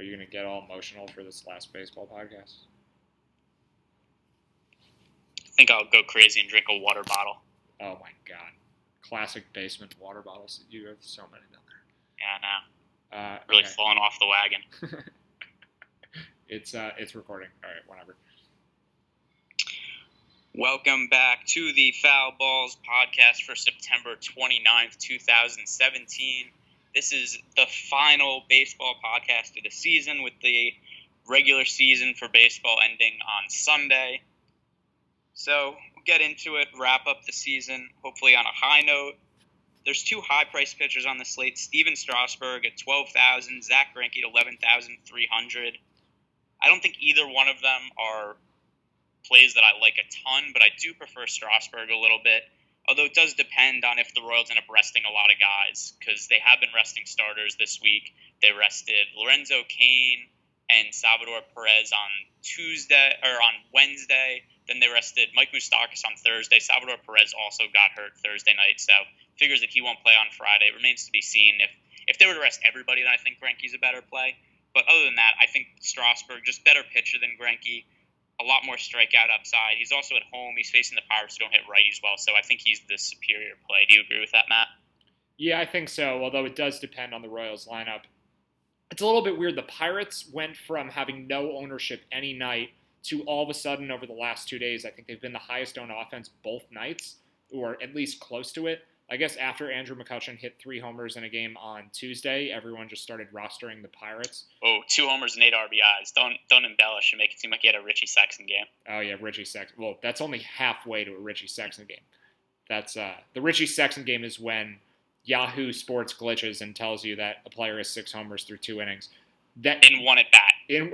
Are you going to get all emotional for this last baseball podcast? I think I'll go crazy and drink a water bottle. Oh my god. Classic basement water bottles. You have so many down there. Yeah, I know. Uh, Really okay. falling off the wagon. it's uh, it's recording. All right, whatever. Welcome back to the Foul Balls podcast for September 29th, 2017. This is the final baseball podcast of the season with the regular season for baseball ending on Sunday. So, we'll get into it, wrap up the season, hopefully on a high note. There's two high price pitchers on the slate Stephen Strasburg at 12000 Zack Greinke at 11300 I don't think either one of them are plays that I like a ton, but I do prefer Strasburg a little bit. Although it does depend on if the Royals end up resting a lot of guys, because they have been resting starters this week. They rested Lorenzo Cain and Salvador Perez on Tuesday or on Wednesday. Then they rested Mike Moustakas on Thursday. Salvador Perez also got hurt Thursday night, so figures that he won't play on Friday. It remains to be seen if if they were to rest everybody, then I think Greinke's a better play. But other than that, I think Strasburg just better pitcher than Greinke a lot more strikeout upside. He's also at home. He's facing the Pirates who don't hit righties well, so I think he's the superior play. Do you agree with that, Matt? Yeah, I think so. Although it does depend on the Royals lineup. It's a little bit weird. The Pirates went from having no ownership any night to all of a sudden over the last two days, I think they've been the highest owned offense both nights, or at least close to it. I guess after Andrew McCutchen hit three homers in a game on Tuesday, everyone just started rostering the Pirates. Oh, two homers and eight RBIs. Don't don't embellish and make it seem like he had a Richie Sexson game. Oh yeah, Richie Sexson. Well, that's only halfway to a Richie Sexson game. That's uh, the Richie Sexson game is when Yahoo Sports glitches and tells you that a player has six homers through two innings. That In one at bat. in,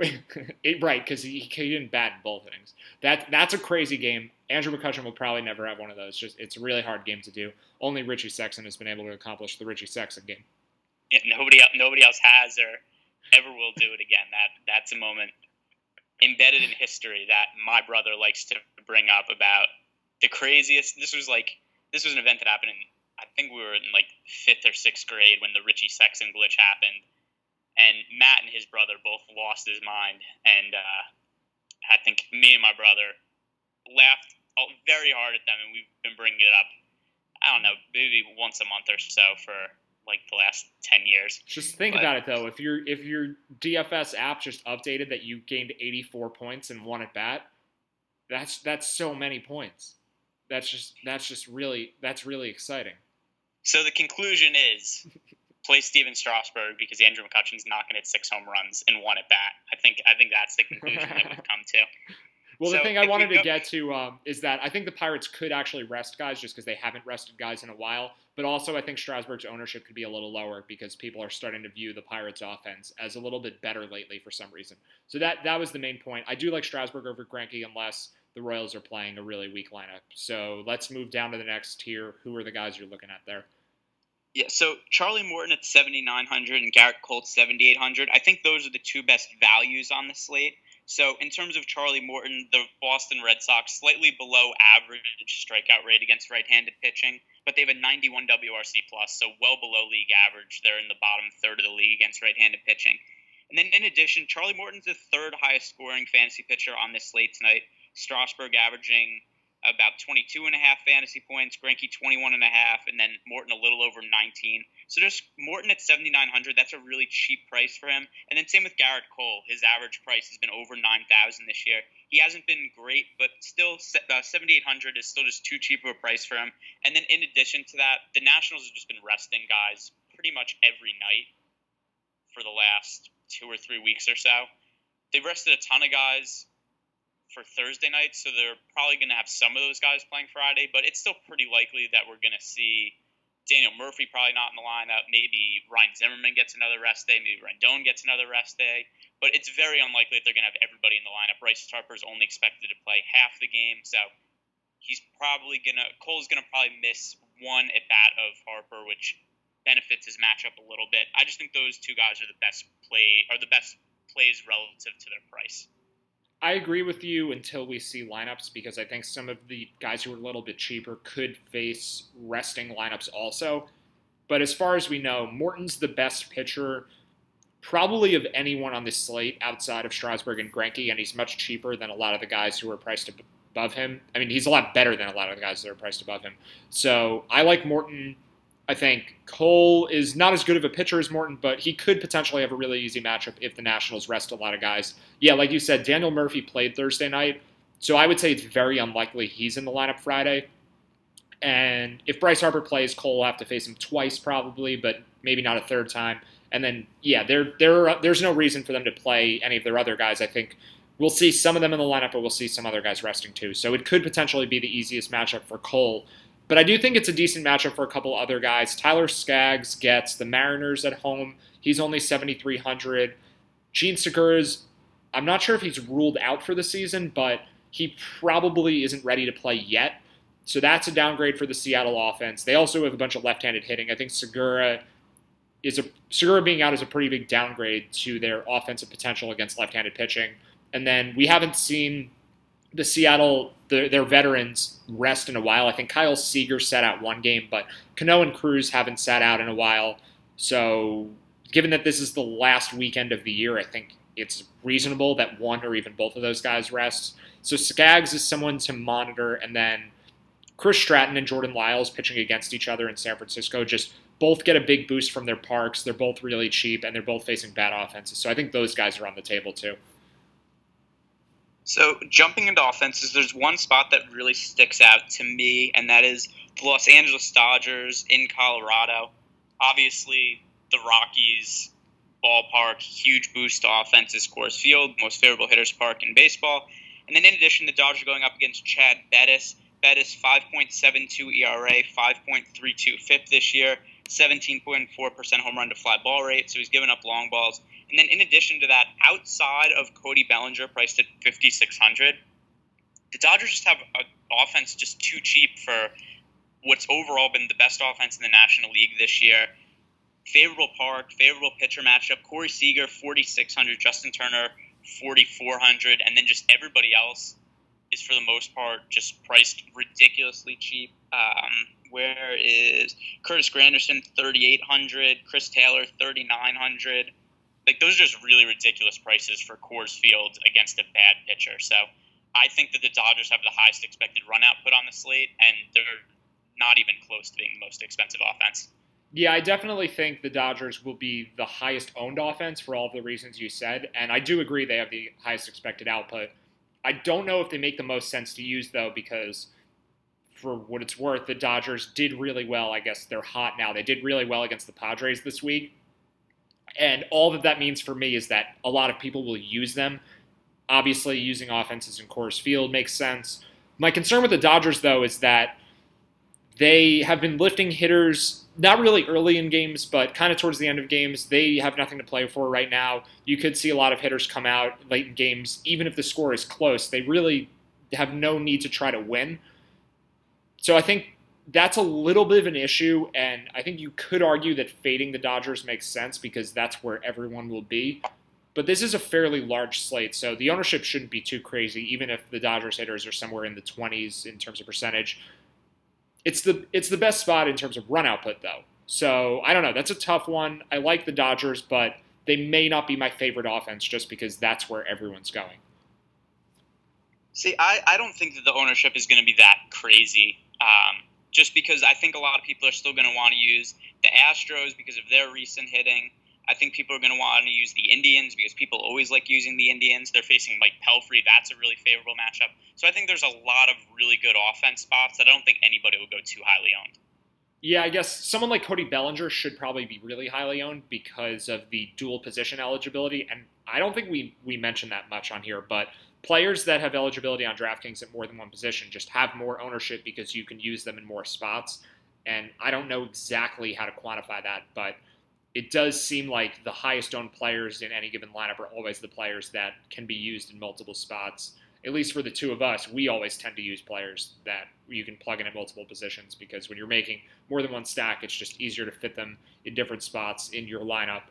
it, right because he, he didn't bat in both innings. That that's a crazy game. Andrew McCutchen will probably never have one of those. Just it's a really hard game to do. Only Richie Sexson has been able to accomplish the Richie Sexson game. Yeah, nobody nobody else has or ever will do it again. That that's a moment embedded in history that my brother likes to bring up about the craziest. This was like this was an event that happened in I think we were in like fifth or sixth grade when the Richie Sexson glitch happened, and Matt and his brother both lost his mind, and uh, I think me and my brother laughed very hard at them, and we've been bringing it up. I don't know, maybe once a month or so for like the last ten years. Just think But- about it though. If your if your DFS app just updated that you gained 84 points and won at bat, that's that's so many points. That's just that's just really that's really exciting. So the conclusion is play Stephen Strasburg because Andrew McCutchen's not going to hit six home runs in one at bat. I think I think that's the conclusion that we've come to. Well, the thing I wanted to get to um, is that I think the Pirates could actually rest guys just because they haven't rested guys in a while. But also, I think Strasburg's ownership could be a little lower because people are starting to view the Pirates' offense as a little bit better lately for some reason. So that that was the main point. I do like Strasburg over Greinke unless the Royals are playing a really weak lineup. So let's move down to the next tier. Who are the guys you're looking at there? Yeah, so Charlie Morton at 7,900 and Garrett Cole 7,800. I think those are the two best values on the slate. So in terms of Charlie Morton, the Boston Red Sox slightly below average strikeout rate against right-handed pitching, but they have a 91 WRC plus, so well below league average. They're in the bottom third of the league against right-handed pitching. And then in addition, Charlie Morton's the third highest scoring fantasy pitcher on this slate tonight. Strasburg averaging about 22 and a half fantasy points, Greinke 21 and a half, and then Morton a little over 19. So just Morton at 7,900, that's a really cheap price for him. And then same with Garrett Cole. His average price has been over 9,000 this year. He hasn't been great, but still uh, 7,800 is still just too cheap of a price for him. And then in addition to that, the Nationals have just been resting guys pretty much every night for the last two or three weeks or so. They've rested a ton of guys for Thursday night, so they're probably going to have some of those guys playing Friday, but it's still pretty likely that we're going to see Daniel Murphy probably not in the lineup. Maybe Ryan Zimmerman gets another rest day. Maybe Rendon gets another rest day. But it's very unlikely that they're going to have everybody in the lineup. Bryce Harper is only expected to play half the game, so he's probably going to Cole's going to probably miss one at bat of Harper, which benefits his matchup a little bit. I just think those two guys are the best play are the best plays relative to their price. I agree with you until we see lineups because I think some of the guys who are a little bit cheaper could face resting lineups also. But as far as we know, Morton's the best pitcher probably of anyone on this slate outside of Strasburg and Greinke, and he's much cheaper than a lot of the guys who are priced above him. I mean, he's a lot better than a lot of the guys that are priced above him. So I like Morton. I think Cole is not as good of a pitcher as Morton, but he could potentially have a really easy matchup if the Nationals rest a lot of guys. Yeah, like you said, Daniel Murphy played Thursday night, so I would say it's very unlikely he's in the lineup Friday. And if Bryce Harper plays, Cole will have to face him twice probably, but maybe not a third time. And then, yeah, there, there, there's no reason for them to play any of their other guys. I think we'll see some of them in the lineup, but we'll see some other guys resting too. So it could potentially be the easiest matchup for Cole. But I do think it's a decent matchup for a couple other guys. Tyler Skaggs gets the Mariners at home. He's only 7,300. Jean Segura's, I'm not sure if he's ruled out for the season, but he probably isn't ready to play yet. So that's a downgrade for the Seattle offense. They also have a bunch of left-handed hitting. I think Segura is a Segura being out is a pretty big downgrade to their offensive potential against left-handed pitching. And then we haven't seen the Seattle the, their veterans rest in a while. I think Kyle Seager sat out one game, but Cano and Cruz haven't sat out in a while. So given that this is the last weekend of the year, I think it's reasonable that one or even both of those guys rest. So Skaggs is someone to monitor, and then Chris Stratton and Jordan Lyles pitching against each other in San Francisco just both get a big boost from their parks. They're both really cheap and they're both facing bad offenses. So I think those guys are on the table too. So jumping into offenses, there's one spot that really sticks out to me, and that is the Los Angeles Dodgers in Colorado. Obviously, the Rockies ballpark, huge boost to offenses, Coors Field, most favorable hitters park in baseball. And then in addition, the Dodgers are going up against Chad Bettis Bettis 5.72 ERA, 5.32 FIP this year, 17.4% home run to fly ball rate. So he's given up long balls. And then in addition to that, outside of Cody Bellinger, priced at 5,600, the Dodgers just have an offense just too cheap for what's overall been the best offense in the National League this year. Favorable park, favorable pitcher matchup. Corey Seager, 4,600. Justin Turner, 4,400. And then just everybody else is for the most part just priced ridiculously cheap. Um, where is Curtis Granderson thirty eight hundred, Chris Taylor thirty nine hundred. Like those are just really ridiculous prices for Coors Field against a bad pitcher. So I think that the Dodgers have the highest expected run output on the slate, and they're not even close to being the most expensive offense. Yeah, I definitely think the Dodgers will be the highest owned offense for all of the reasons you said, and I do agree they have the highest expected output. I don't know if they make the most sense to use though, because for what it's worth, the Dodgers did really well. I guess they're hot now. They did really well against the Padres this week. And all that that means for me is that a lot of people will use them. Obviously, using offenses in Coors Field makes sense. My concern with the Dodgers, though, is that they have been lifting hitters not really early in games, but kind of towards the end of games. They have nothing to play for right now. You could see a lot of hitters come out late in games, even if the score is close. They really have no need to try to win. So I think that's a little bit of an issue, and I think you could argue that fading the Dodgers makes sense because that's where everyone will be. But this is a fairly large slate, so the ownership shouldn't be too crazy, even if the Dodgers hitters are somewhere in the 20s in terms of percentage. It's the it's the best spot in terms of run output though. So I don't know. That's a tough one. I like the Dodgers, but they may not be my favorite offense just because that's where everyone's going. See, I, I don't think that the ownership is going to be that crazy. Um, just because I think a lot of people are still going to want to use the Astros because of their recent hitting. I think people are going to want to use the Indians because people always like using the Indians. They're facing Mike Pelfrey. That's a really favorable matchup. So I think there's a lot of really good offense spots that I don't think anybody will go too highly owned. Yeah, I guess someone like Cody Bellinger should probably be really highly owned because of the dual position eligibility. And I don't think we, we mentioned that much on here, but players that have eligibility on DraftKings at more than one position just have more ownership because you can use them in more spots. And I don't know exactly how to quantify that, but it does seem like the highest owned players in any given lineup are always the players that can be used in multiple spots. At least for the two of us, we always tend to use players that you can plug in at multiple positions because when you're making more than one stack, it's just easier to fit them in different spots in your lineup.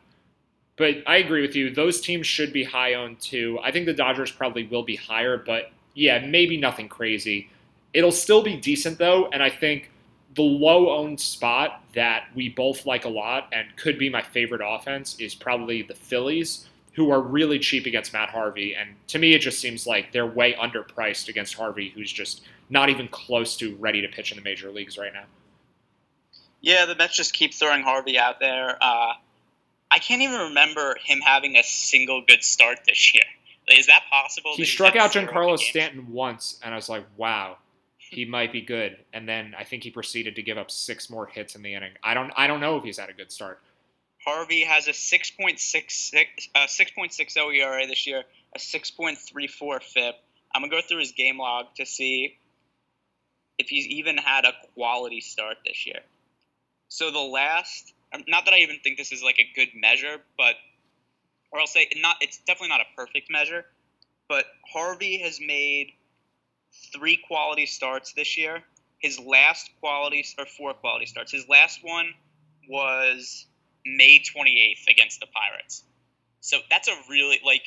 But I agree with you. Those teams should be high owned too. I think the Dodgers probably will be higher, but yeah, maybe nothing crazy. It'll still be decent though, and I think the low owned spot that we both like a lot and could be my favorite offense is probably the Phillies, who are really cheap against Matt Harvey. And to me, it just seems like they're way underpriced against Harvey, who's just not even close to ready to pitch in the major leagues right now. Yeah, the Mets just keep throwing Harvey out there. Uh, I can't even remember him having a single good start this year. Is that possible? He struck out Giancarlo Stanton once, and I was like, wow, he might be good. And then I think he proceeded to give up six more hits in the inning. I don't, I don't know if he's had a good start. Harvey has a 6.66, uh, 6.60 ERA this year, a 6.34 FIP. I'm gonna go through his game log to see if he's even had a quality start this year. So the last, not that I even think this is like a good measure, but or I'll say not. It's definitely not a perfect measure, but Harvey has made three quality starts this year. His last quality or four quality starts. His last one was May 28th against the Pirates. So that's a really like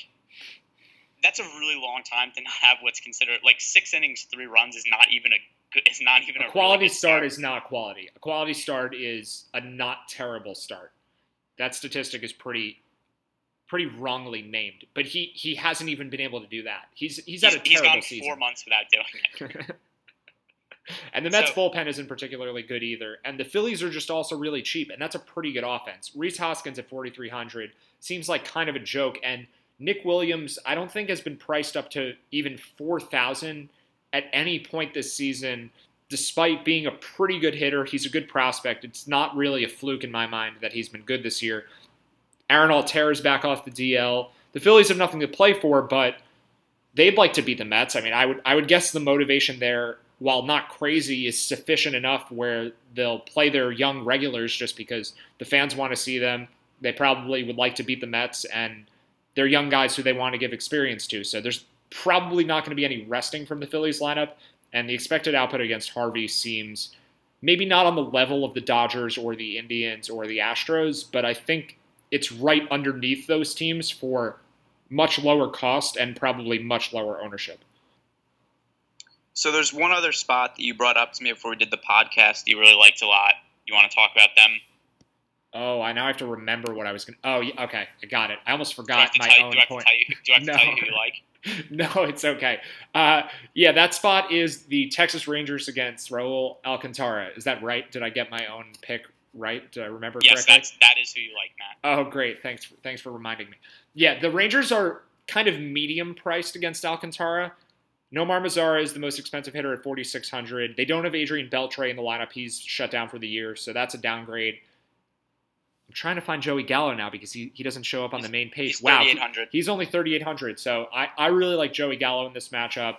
that's a really long time to not have what's considered like six innings, three runs is not even a It's not even a, a quality really start, start is not quality. A quality start is a not terrible start. That statistic is pretty pretty wrongly named, but he he hasn't even been able to do that. He's he's, He's, had a he's terrible gone season. four months without doing it. and the Mets So- bullpen isn't particularly good either. And the Phillies are just also really cheap, and that's a pretty good offense. Rhys Hoskins at 4,300 seems like kind of a joke. And Nick Williams, I don't think has been priced up to even 4,000 at any point this season, despite being a pretty good hitter. He's a good prospect. It's not really a fluke in my mind that he's been good this year. Aaron Altherr's back off the DL. The Phillies have nothing to play for, but they'd like to beat the Mets. I mean, I would I would guess the motivation there, while not crazy, is sufficient enough where they'll play their young regulars just because the fans want to see them. They probably would like to beat the Mets, and they're young guys who they want to give experience to. So there's probably not going to be any resting from the Phillies lineup, and the expected output against Harvey seems maybe not on the level of the Dodgers or the Indians or the Astros, but I think it's right underneath those teams for much lower cost and probably much lower ownership. So there's one other spot that you brought up to me before we did the podcast you really liked a lot. You want to talk about them? Oh, I now have to remember what I was going to. Oh, yeah, okay, I got it. I almost Do forgot my you? own Do I have to point. tell you? Do I have to No. tell you who you like? no, it's okay. Uh, yeah, that spot is the Texas Rangers against Raul Alcantara. Is that right? Did I get my own pick right? Did I remember Yes, correctly? that's that is who you like, Matt. Oh, great. Thanks. For, thanks for reminding me. Yeah, the Rangers are kind of medium priced against Alcantara. Nomar Mazara is the most expensive hitter at 4,600. They don't have Adrian Beltre in the lineup. He's shut down for the year, so that's a downgrade. I'm trying to find Joey Gallo now because he, he doesn't show up on the main page. He's wow, 3,800. He's only 3,800. So I, I really like Joey Gallo in this matchup.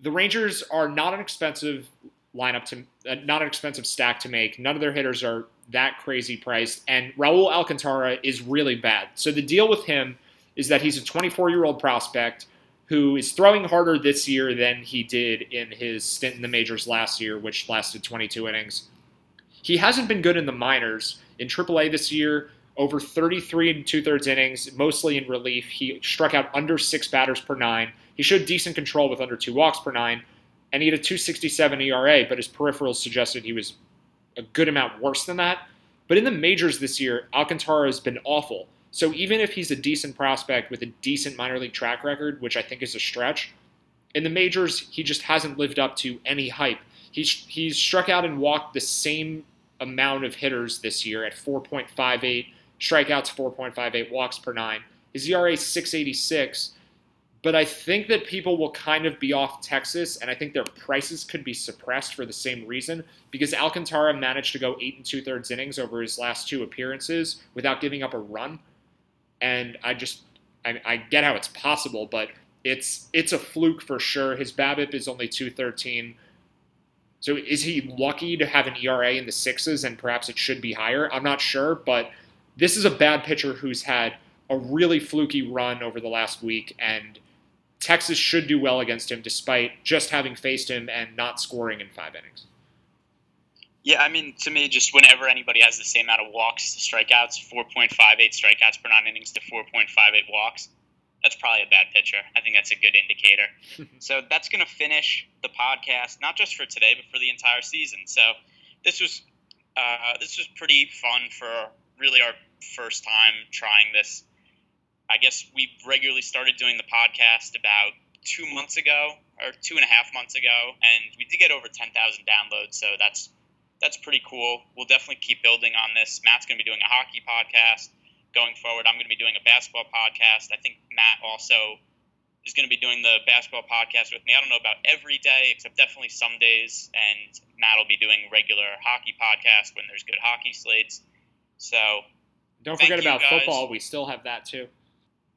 The Rangers are not an expensive lineup to, uh, not an expensive stack to make. None of their hitters are that crazy priced. And Raul Alcantara is really bad. So the deal with him is that he's a 24 year old prospect who is throwing harder this year than he did in his stint in the majors last year, which lasted 22 innings. He hasn't been good in the minors. In AAA this year, over 33 and two thirds innings, mostly in relief. He struck out under six batters per nine. He showed decent control with under two walks per nine, and he had a 267 ERA, but his peripherals suggested he was a good amount worse than that. But in the majors this year, Alcantara has been awful. So even if he's a decent prospect with a decent minor league track record, which I think is a stretch, in the majors, he just hasn't lived up to any hype. He's, he's struck out and walked the same amount of hitters this year at 4.58, strikeouts 4.58, walks per nine. His ERA is 686, but I think that people will kind of be off Texas, and I think their prices could be suppressed for the same reason because Alcantara managed to go eight and two thirds innings over his last two appearances without giving up a run, and I just I, I get how it's possible, but it's it's a fluke for sure. His BABIP is only 213. So is he lucky to have an ERA in the sixes and perhaps it should be higher? I'm not sure, but this is a bad pitcher who's had a really fluky run over the last week, and Texas should do well against him despite just having faced him and not scoring in five innings. Yeah, I mean, to me, just whenever anybody has the same amount of walks to strikeouts, 4.58 strikeouts per nine innings to 4.58 walks, that's probably a bad pitcher. I think that's a good indicator. so that's going to finish the podcast, not just for today, but for the entire season. So this was uh, this was pretty fun for really our first time trying this. I guess we regularly started doing the podcast about two months ago or two and a half months ago, and we did get over 10,000 downloads. So that's that's pretty cool. We'll definitely keep building on this. Matt's going to be doing a hockey podcast going forward. I'm going to be doing a basketball podcast. I think Matt also is going to be doing the basketball podcast with me. I don't know about every day, except definitely some days. And Matt will be doing regular hockey podcast when there's good hockey slates. So don't forget about guys. football. We still have that too.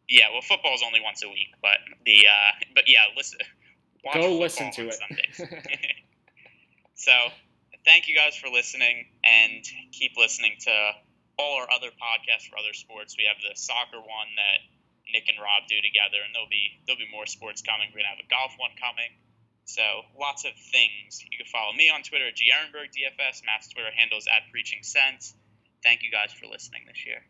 Yeah, well, football is only once a week, but the uh, but yeah, listen. Go listen to it. so thank you guys for listening and keep listening to all our other podcasts for other sports. We have the soccer one that Nick and Rob do together, and there'll be there'll be more sports coming. We're gonna have a golf one coming. So lots of things. You can follow me on Twitter at GErenberg DFS. Matt's Twitter handles at Preaching Sense. Thank you guys for listening this year.